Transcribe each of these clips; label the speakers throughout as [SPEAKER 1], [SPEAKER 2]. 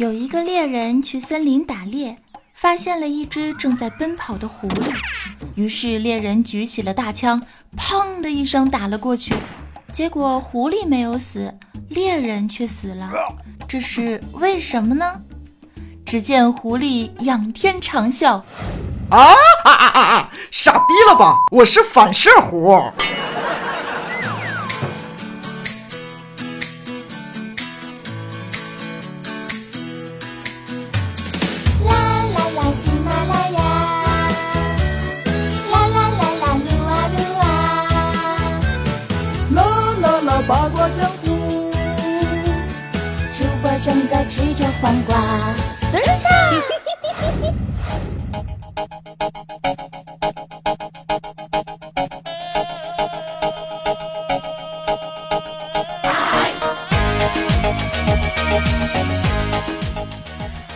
[SPEAKER 1] 有一个猎人去森林打猎，发现了一只正在奔跑的狐狸。于是猎人举起了大枪，砰的一声打了过去。结果狐狸没有死，猎人却死了。这是为什么呢？只见狐狸仰天长啸：“
[SPEAKER 2] 啊啊啊啊啊！傻逼了吧？我是反射弧。”
[SPEAKER 1] 八卦江湖，主播正在吃着黄瓜。等一下。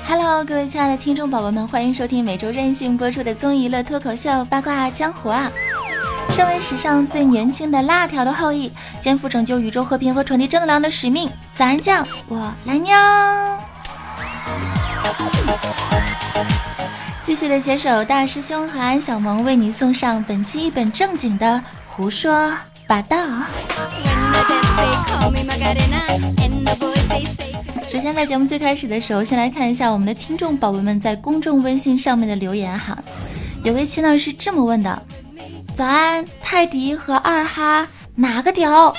[SPEAKER 1] Hello，各位亲爱的听众宝宝们，欢迎收听每周任性播出的综艺乐脱口秀《八卦江湖》啊！身为史上最年轻的辣条的后裔，肩负拯救宇宙和平和传递正能量的使命。早安酱，我来喵。继续的携手大师兄和安小萌，为你送上本期一本正经的胡说八道。首先，在节目最开始的时候，先来看一下我们的听众宝宝们在公众微信上面的留言哈。有位亲呢是这么问的。早安，泰迪和二哈哪个屌？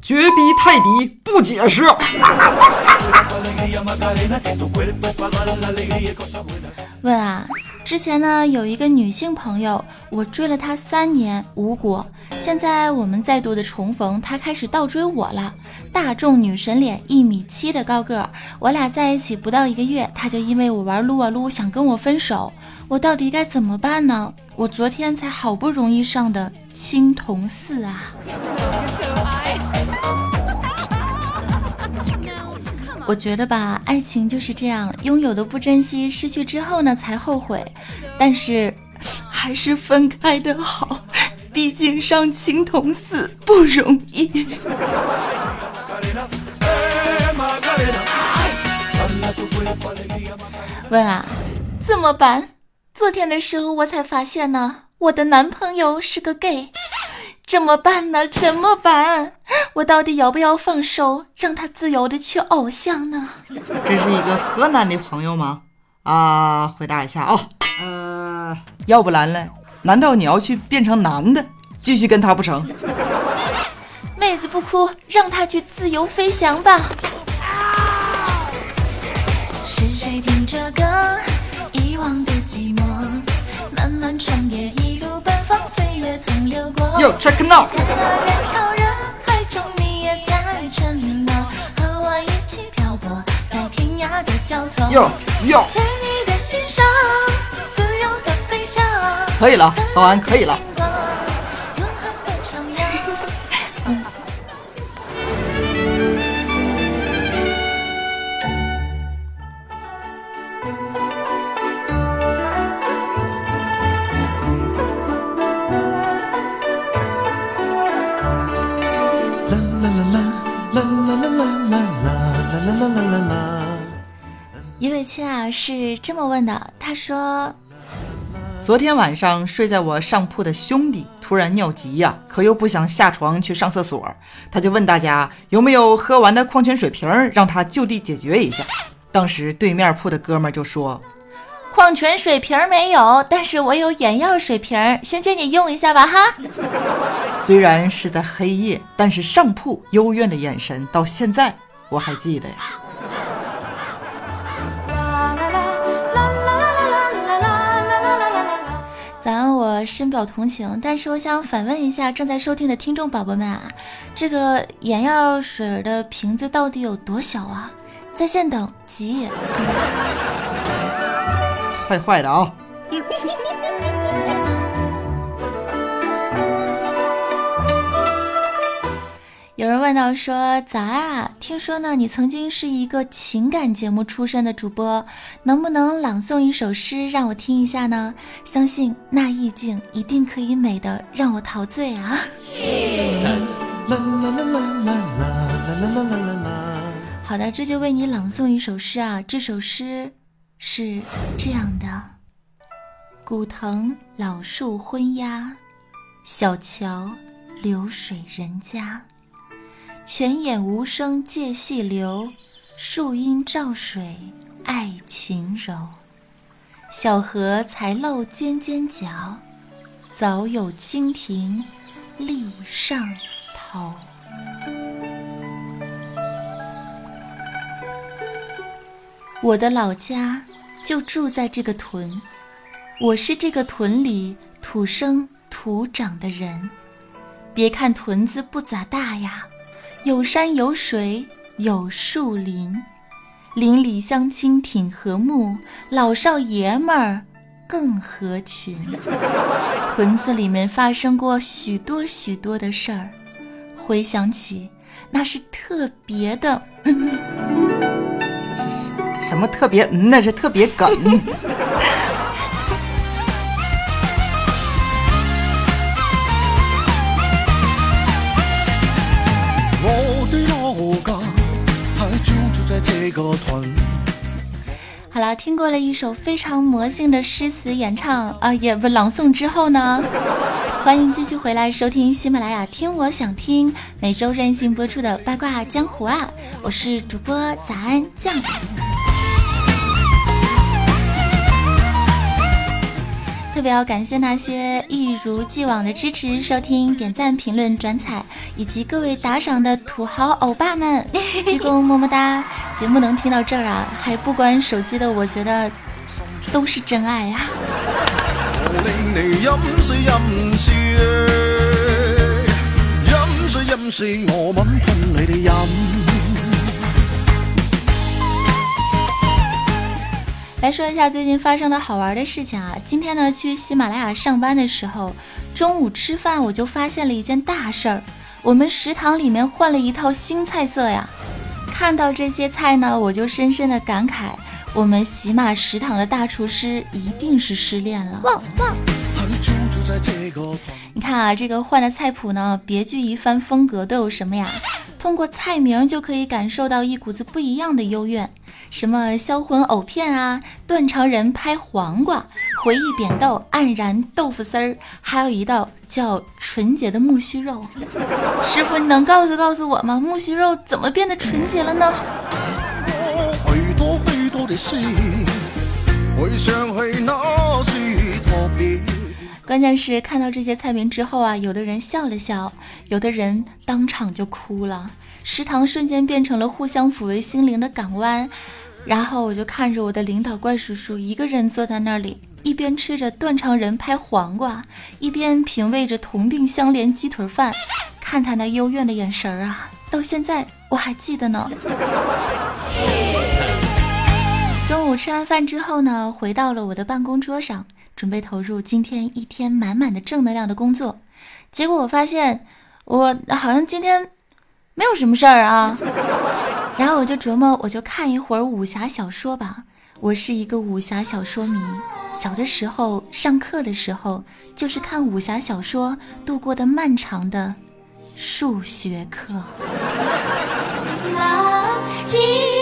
[SPEAKER 2] 绝逼泰迪，不解释。
[SPEAKER 1] 问啊，之前呢有一个女性朋友，我追了她三年无果，现在我们再度的重逢，她开始倒追我了。大众女神脸，一米七的高个儿，我俩在一起不到一个月，她就因为我玩撸啊撸想跟我分手。我到底该怎么办呢？我昨天才好不容易上的青铜四啊！我觉得吧，爱情就是这样，拥有的不珍惜，失去之后呢才后悔。但是还是分开的好，毕竟上青铜四不容易。问啊，怎么办？昨天的时候我才发现呢，我的男朋友是个 gay，怎么办呢？怎么办？我到底要不要放手，让他自由的去偶像呢？
[SPEAKER 2] 这是一个河南的朋友吗？啊，回答一下啊，呃，要不然嘞？难道你要去变成男的，继续跟他不成？
[SPEAKER 1] 妹子不哭，让他去自由飞翔吧。是谁听着歌？遗忘的寂寞，漫漫长夜，一路奔放，岁月曾流过。
[SPEAKER 2] Yo check now。
[SPEAKER 1] 在那人潮人海中，你也在沉默，和我一起漂泊在天涯的交错。
[SPEAKER 2] Yo yo。
[SPEAKER 1] 在你的心上，自由的飞翔。
[SPEAKER 2] 可以了，早安，可以了。
[SPEAKER 1] 啊是这么问的，他说：
[SPEAKER 2] 昨天晚上睡在我上铺的兄弟突然尿急呀，可又不想下床去上厕所，他就问大家有没有喝完的矿泉水瓶，让他就地解决一下。当时对面铺的哥们就说：
[SPEAKER 1] 矿泉水瓶没有，但是我有眼药水瓶，先借你用一下吧哈。
[SPEAKER 2] 虽然是在黑夜，但是上铺幽怨的眼神到现在我还记得呀。
[SPEAKER 1] 深表同情，但是我想反问一下正在收听的听众宝宝们啊，这个眼药水的瓶子到底有多小啊？在线等急。
[SPEAKER 2] 坏坏的啊！
[SPEAKER 1] 有人问到说：“早安啊，听说呢，你曾经是一个情感节目出身的主播，能不能朗诵一首诗让我听一下呢？相信那意境一定可以美的让我陶醉啊！”好的，这就为你朗诵一首诗啊。这首诗是这样的：古藤老树昏鸦，小桥流水人家。泉眼无声借细流，树阴照水爱晴柔。小荷才露尖尖角，早有蜻蜓立上头。我的老家就住在这个屯，我是这个屯里土生土长的人。别看屯子不咋大呀，有山有水有树林，邻里乡亲挺和睦，老少爷们儿更合群。屯子里面发生过许多许多的事儿，回想起那是特别的。
[SPEAKER 2] 什么特别？嗯，那是特别梗。
[SPEAKER 1] 好了，听过了一首非常魔性的诗词演唱啊，也不朗诵之后呢，欢迎继续回来收听喜马拉雅听我想听每周任性播出的八卦江湖啊，我是主播早安酱。特别要感谢那些一如既往的支持、收听、点赞、评论、转采，以及各位打赏的土豪欧巴们，鞠躬么么哒！节目能听到这儿啊，还不关手机的，我觉得都是真爱呀。来说一下最近发生的好玩的事情啊！今天呢，去喜马拉雅上班的时候，中午吃饭我就发现了一件大事儿，我们食堂里面换了一套新菜色呀！看到这些菜呢，我就深深的感慨，我们喜马食堂的大厨师一定是失恋了。旺旺！你看啊，这个换的菜谱呢，别具一番风格，都有什么呀？通过菜名就可以感受到一股子不一样的幽怨。什么销魂藕片啊，断肠人拍黄瓜，回忆扁豆，黯然豆腐丝儿，还有一道叫纯洁的木须肉。师傅，你能告诉告诉我吗？木须肉怎么变得纯洁了呢？关键是看到这些菜名之后啊，有的人笑了笑，有的人当场就哭了。食堂瞬间变成了互相抚慰心灵的港湾。然后我就看着我的领导怪叔叔一个人坐在那里，一边吃着断肠人拍黄瓜，一边品味着同病相怜鸡腿饭，看他那幽怨的眼神儿啊，到现在我还记得呢。中午吃完饭之后呢，回到了我的办公桌上，准备投入今天一天满满的正能量的工作，结果我发现我好像今天没有什么事儿啊。然后我就琢磨，我就看一会儿武侠小说吧。我是一个武侠小说迷，小的时候上课的时候就是看武侠小说度过的漫长的数学课。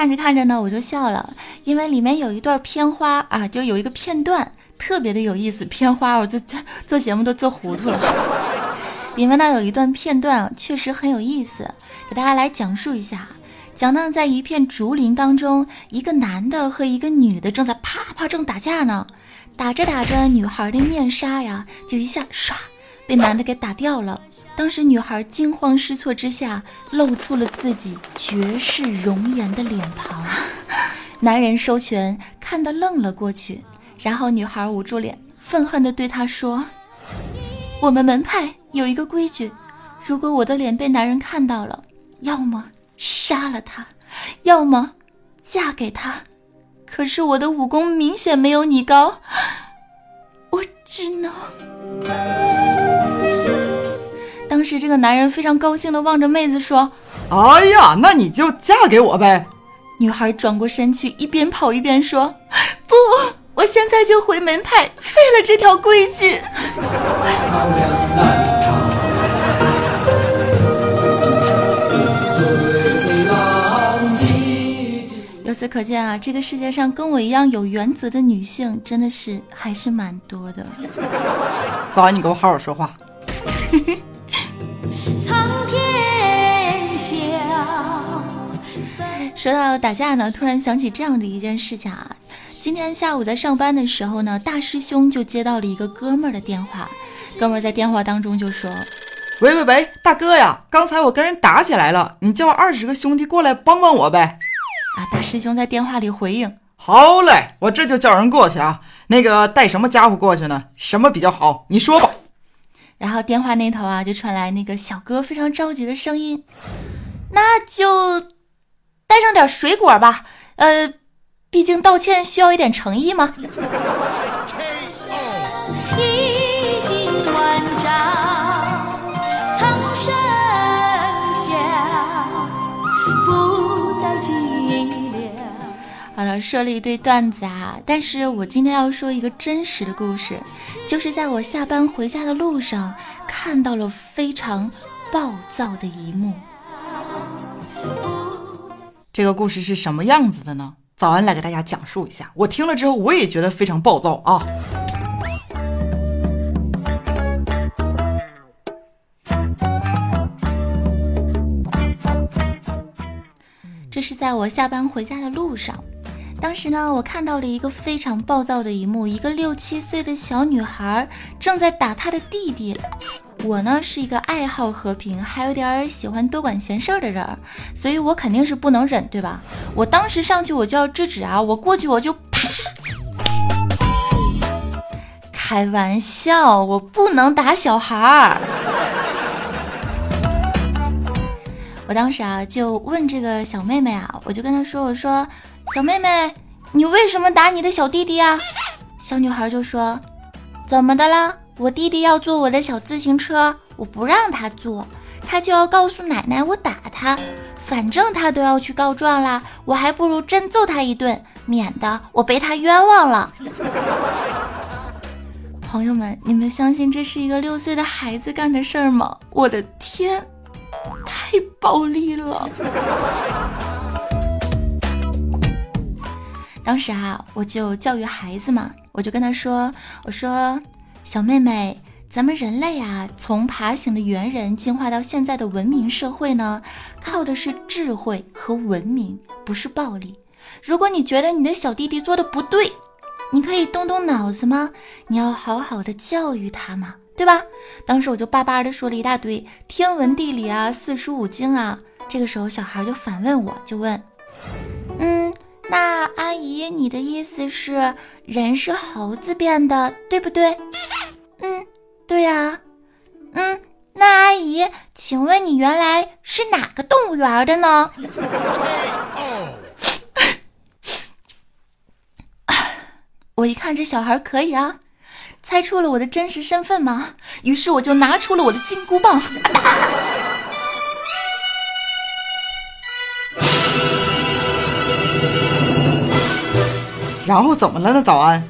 [SPEAKER 1] 看着看着呢，我就笑了，因为里面有一段片花啊，就有一个片段。特别的有意思，片花，我就 做节目都做糊涂了。里面呢有一段片段，确实很有意思，给大家来讲述一下。讲呢，在一片竹林当中，一个男的和一个女的正在啪啪正打架呢。打着打着，女孩的面纱呀，就一下唰被男的给打掉了。当时女孩惊慌失措之下，露出了自己绝世容颜的脸庞。男人收拳，看得愣了过去。然后女孩捂住脸，愤恨地对他说：“我们门派有一个规矩，如果我的脸被男人看到了，要么杀了他，要么嫁给他。可是我的武功明显没有你高，我只能……”当时这个男人非常高兴地望着妹子说：“
[SPEAKER 2] 哎呀，那你就嫁给我呗！”
[SPEAKER 1] 女孩转过身去，一边跑一边说：“不。”我现在就回门派，废了这条规矩。由此可见啊，这个世界上跟我一样有原则的女性真的是还是蛮多的。
[SPEAKER 2] 早安，你给我好好说话。
[SPEAKER 1] 说到打架呢，突然想起这样的一件事情啊。今天下午在上班的时候呢，大师兄就接到了一个哥们儿的电话。哥们儿在电话当中就说：“
[SPEAKER 2] 喂喂喂，大哥呀，刚才我跟人打起来了，你叫二十个兄弟过来帮帮我呗。”
[SPEAKER 1] 啊，大师兄在电话里回应：“
[SPEAKER 2] 好嘞，我这就叫人过去啊。那个带什么家伙过去呢？什么比较好？你说吧。”
[SPEAKER 1] 然后电话那头啊，就传来那个小哥非常着急的声音：“那就带上点水果吧。呃，毕竟道歉需要一点诚意嘛。”好了，说了一堆段子啊，但是我今天要说一个真实的故事，就是在我下班回家的路上，看到了非常暴躁的一幕。
[SPEAKER 2] 这个故事是什么样子的呢？早安来给大家讲述一下。我听了之后，我也觉得非常暴躁啊。
[SPEAKER 1] 这是在我下班回家的路上。当时呢，我看到了一个非常暴躁的一幕，一个六七岁的小女孩正在打她的弟弟。我呢是一个爱好和平，还有点喜欢多管闲事儿的人，所以我肯定是不能忍，对吧？我当时上去我就要制止啊，我过去我就啪！开玩笑，我不能打小孩儿。我当时啊就问这个小妹妹啊，我就跟她说，我说。小妹妹，你为什么打你的小弟弟啊？小女孩就说：“怎么的啦？我弟弟要坐我的小自行车，我不让他坐，他就要告诉奶奶我打他。反正他都要去告状啦，我还不如真揍他一顿，免得我被他冤枉了。”朋友们，你们相信这是一个六岁的孩子干的事儿吗？我的天，太暴力了！当时啊，我就教育孩子嘛，我就跟他说：“我说，小妹妹，咱们人类啊，从爬行的猿人进化到现在的文明社会呢，靠的是智慧和文明，不是暴力。如果你觉得你的小弟弟做的不对，你可以动动脑子吗？你要好好的教育他嘛，对吧？”当时我就巴巴的说了一大堆天文地理啊、四书五经啊。这个时候，小孩就反问我，就问：“嗯。”那阿姨，你的意思是人是猴子变的，对不对？嗯，对呀。嗯，那阿姨，请问你原来是哪个动物园的呢？我一看这小孩可以啊，猜出了我的真实身份吗，于是我就拿出了我的金箍棒。
[SPEAKER 2] 然后怎么了呢？早安。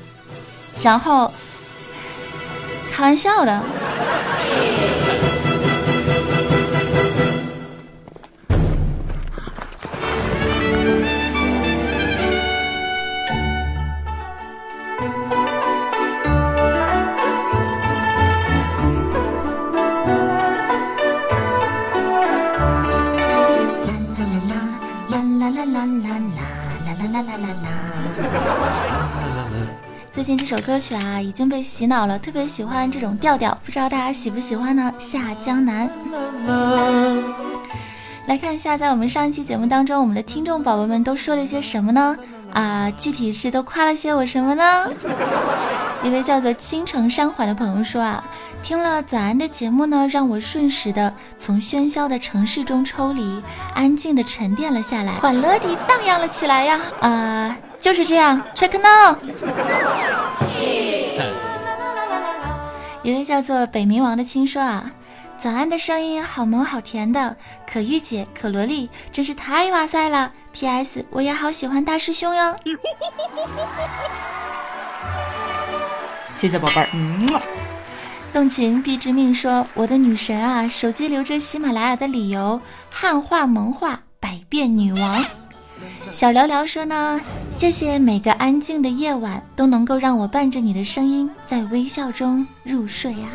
[SPEAKER 1] 然后，开玩笑的。首歌曲啊已经被洗脑了，特别喜欢这种调调，不知道大家喜不喜欢呢？下江南，来看一下，在我们上一期节目当中，我们的听众宝宝们都说了些什么呢？啊，具体是都夸了些我什么呢？一位叫做倾城山缓的朋友说啊，听了早安的节目呢，让我瞬时的从喧嚣的城市中抽离，安静的沉淀了下来，欢乐地荡漾了起来呀！啊。就是这样，check now。一位叫做北冥王的亲说啊，早安的声音好萌好甜的，可御姐可萝莉真是太哇塞了。P.S. 我也好喜欢大师兄哟。
[SPEAKER 2] 谢谢宝贝儿。嗯。
[SPEAKER 1] 动情必致命说：“我的女神啊，手机留着喜马拉雅的理由，汉化萌化百变女王。”小聊聊说呢：“谢谢每个安静的夜晚都能够让我伴着你的声音，在微笑中入睡啊。”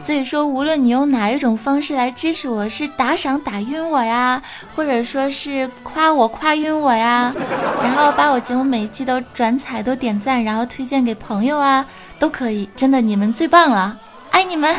[SPEAKER 1] 所以说，无论你用哪一种方式来支持我，是打赏打晕我呀，或者说是夸我夸晕我呀，然后把我节目每一期都转采、都点赞，然后推荐给朋友啊，都可以。真的，你们最棒了，爱你们。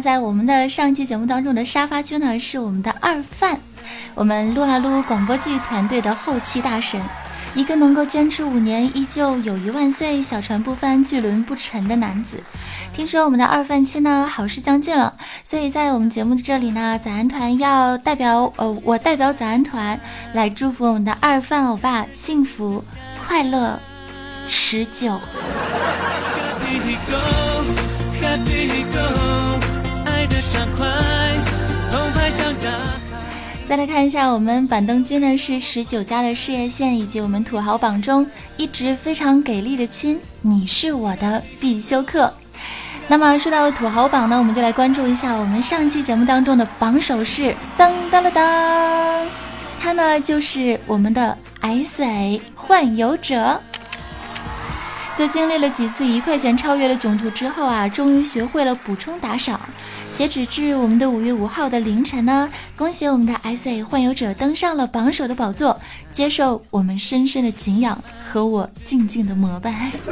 [SPEAKER 1] 在我们的上期节目当中的沙发区呢，是我们的二范，我们撸啊撸广播剧团队的后期大神，一个能够坚持五年依旧友谊万岁、小船不翻、巨轮不沉的男子。听说我们的二饭期呢好事将近了，所以在我们节目的这里呢，早安团要代表呃，我代表早安团来祝福我们的二饭欧巴幸福快乐持久。再来看一下，我们板凳君呢是十九家的事业线，以及我们土豪榜中一直非常给力的亲，你是我的必修课。那么说到土豪榜呢，我们就来关注一下我们上期节目当中的榜首是噔噔了噔，他呢就是我们的 S A 幻游者。在经历了几次一块钱超越了囧途之后啊，终于学会了补充打赏。截止至我们的五月五号的凌晨呢，恭喜我们的 S A 幻游者登上了榜首的宝座，接受我们深深的敬仰和我静静的膜拜。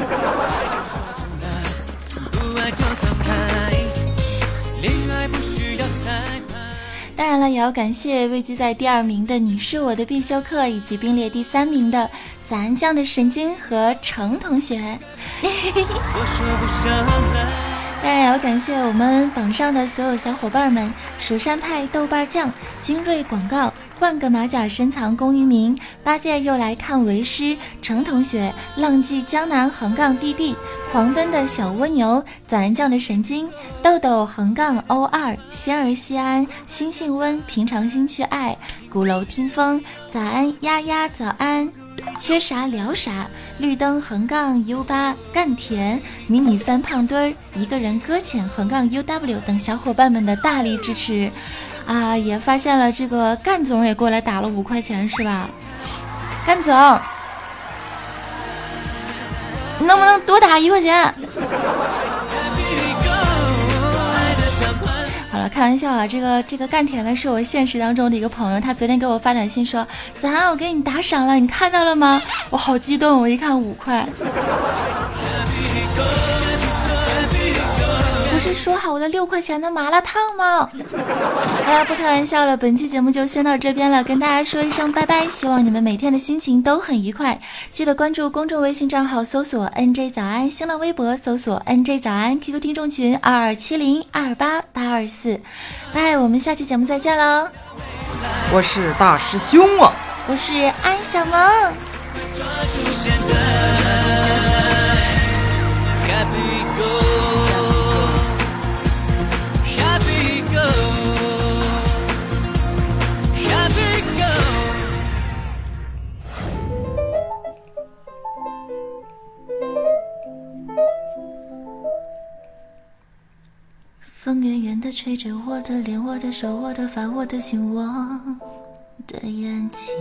[SPEAKER 1] 当然了，也要感谢位居在第二名的你是我的必修课，以及并列第三名的咱酱的神经和程同学。当然也要感谢我们榜上的所有小伙伴们：蜀山派豆瓣酱、精锐广告、换个马甲深藏功与名、八戒又来看为师、程同学、浪迹江南横杠弟弟。狂奔的小蜗牛，早安酱的神经，豆豆横杠 O 二，仙儿西安，心性温，平常心去爱，鼓楼听风，早安丫丫，早安，缺啥聊啥，绿灯横杠 U 八，干甜，迷你三胖墩儿，一个人搁浅横杠 UW 等小伙伴们的大力支持，啊，也发现了这个干总也过来打了五块钱是吧？干总。能不能多打一块钱？开玩笑啊。这个这个干甜的是我现实当中的一个朋友，他昨天给我发短信说：“子涵，我给你打赏了，你看到了吗？”我好激动，我一看五块。是说好的六块钱的麻辣烫吗？好了，不开玩笑了，本期节目就先到这边了，跟大家说一声拜拜。希望你们每天的心情都很愉快，记得关注公众微信账号搜索 “nj 早安”，新浪微博搜索 “nj 早安 ”，QQ 听众群二二七零二八八二四。拜，我们下期节目再见喽！
[SPEAKER 2] 我是大师兄啊，
[SPEAKER 1] 我是安小萌。风吹着我的脸，我的手，我的发，我的心，我的眼睛。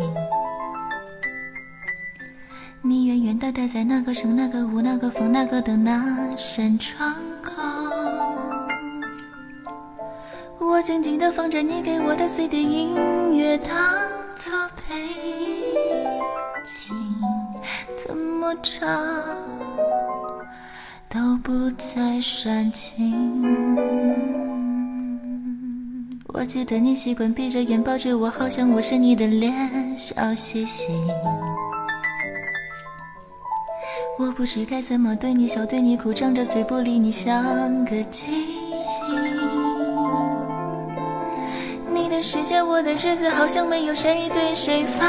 [SPEAKER 1] 你远远的待在那个城，那个屋，那个风，那个灯，那扇窗口。我静静的放着你给我的 CD 音乐，当作背景，怎么唱？都不再煽情。我记得你习惯闭着眼抱着我，好像我是你的脸，笑嘻嘻。我不知该怎么对你笑，对你哭，张着嘴不理你，像个机器。你的世界，我的日子，好像没有谁对谁发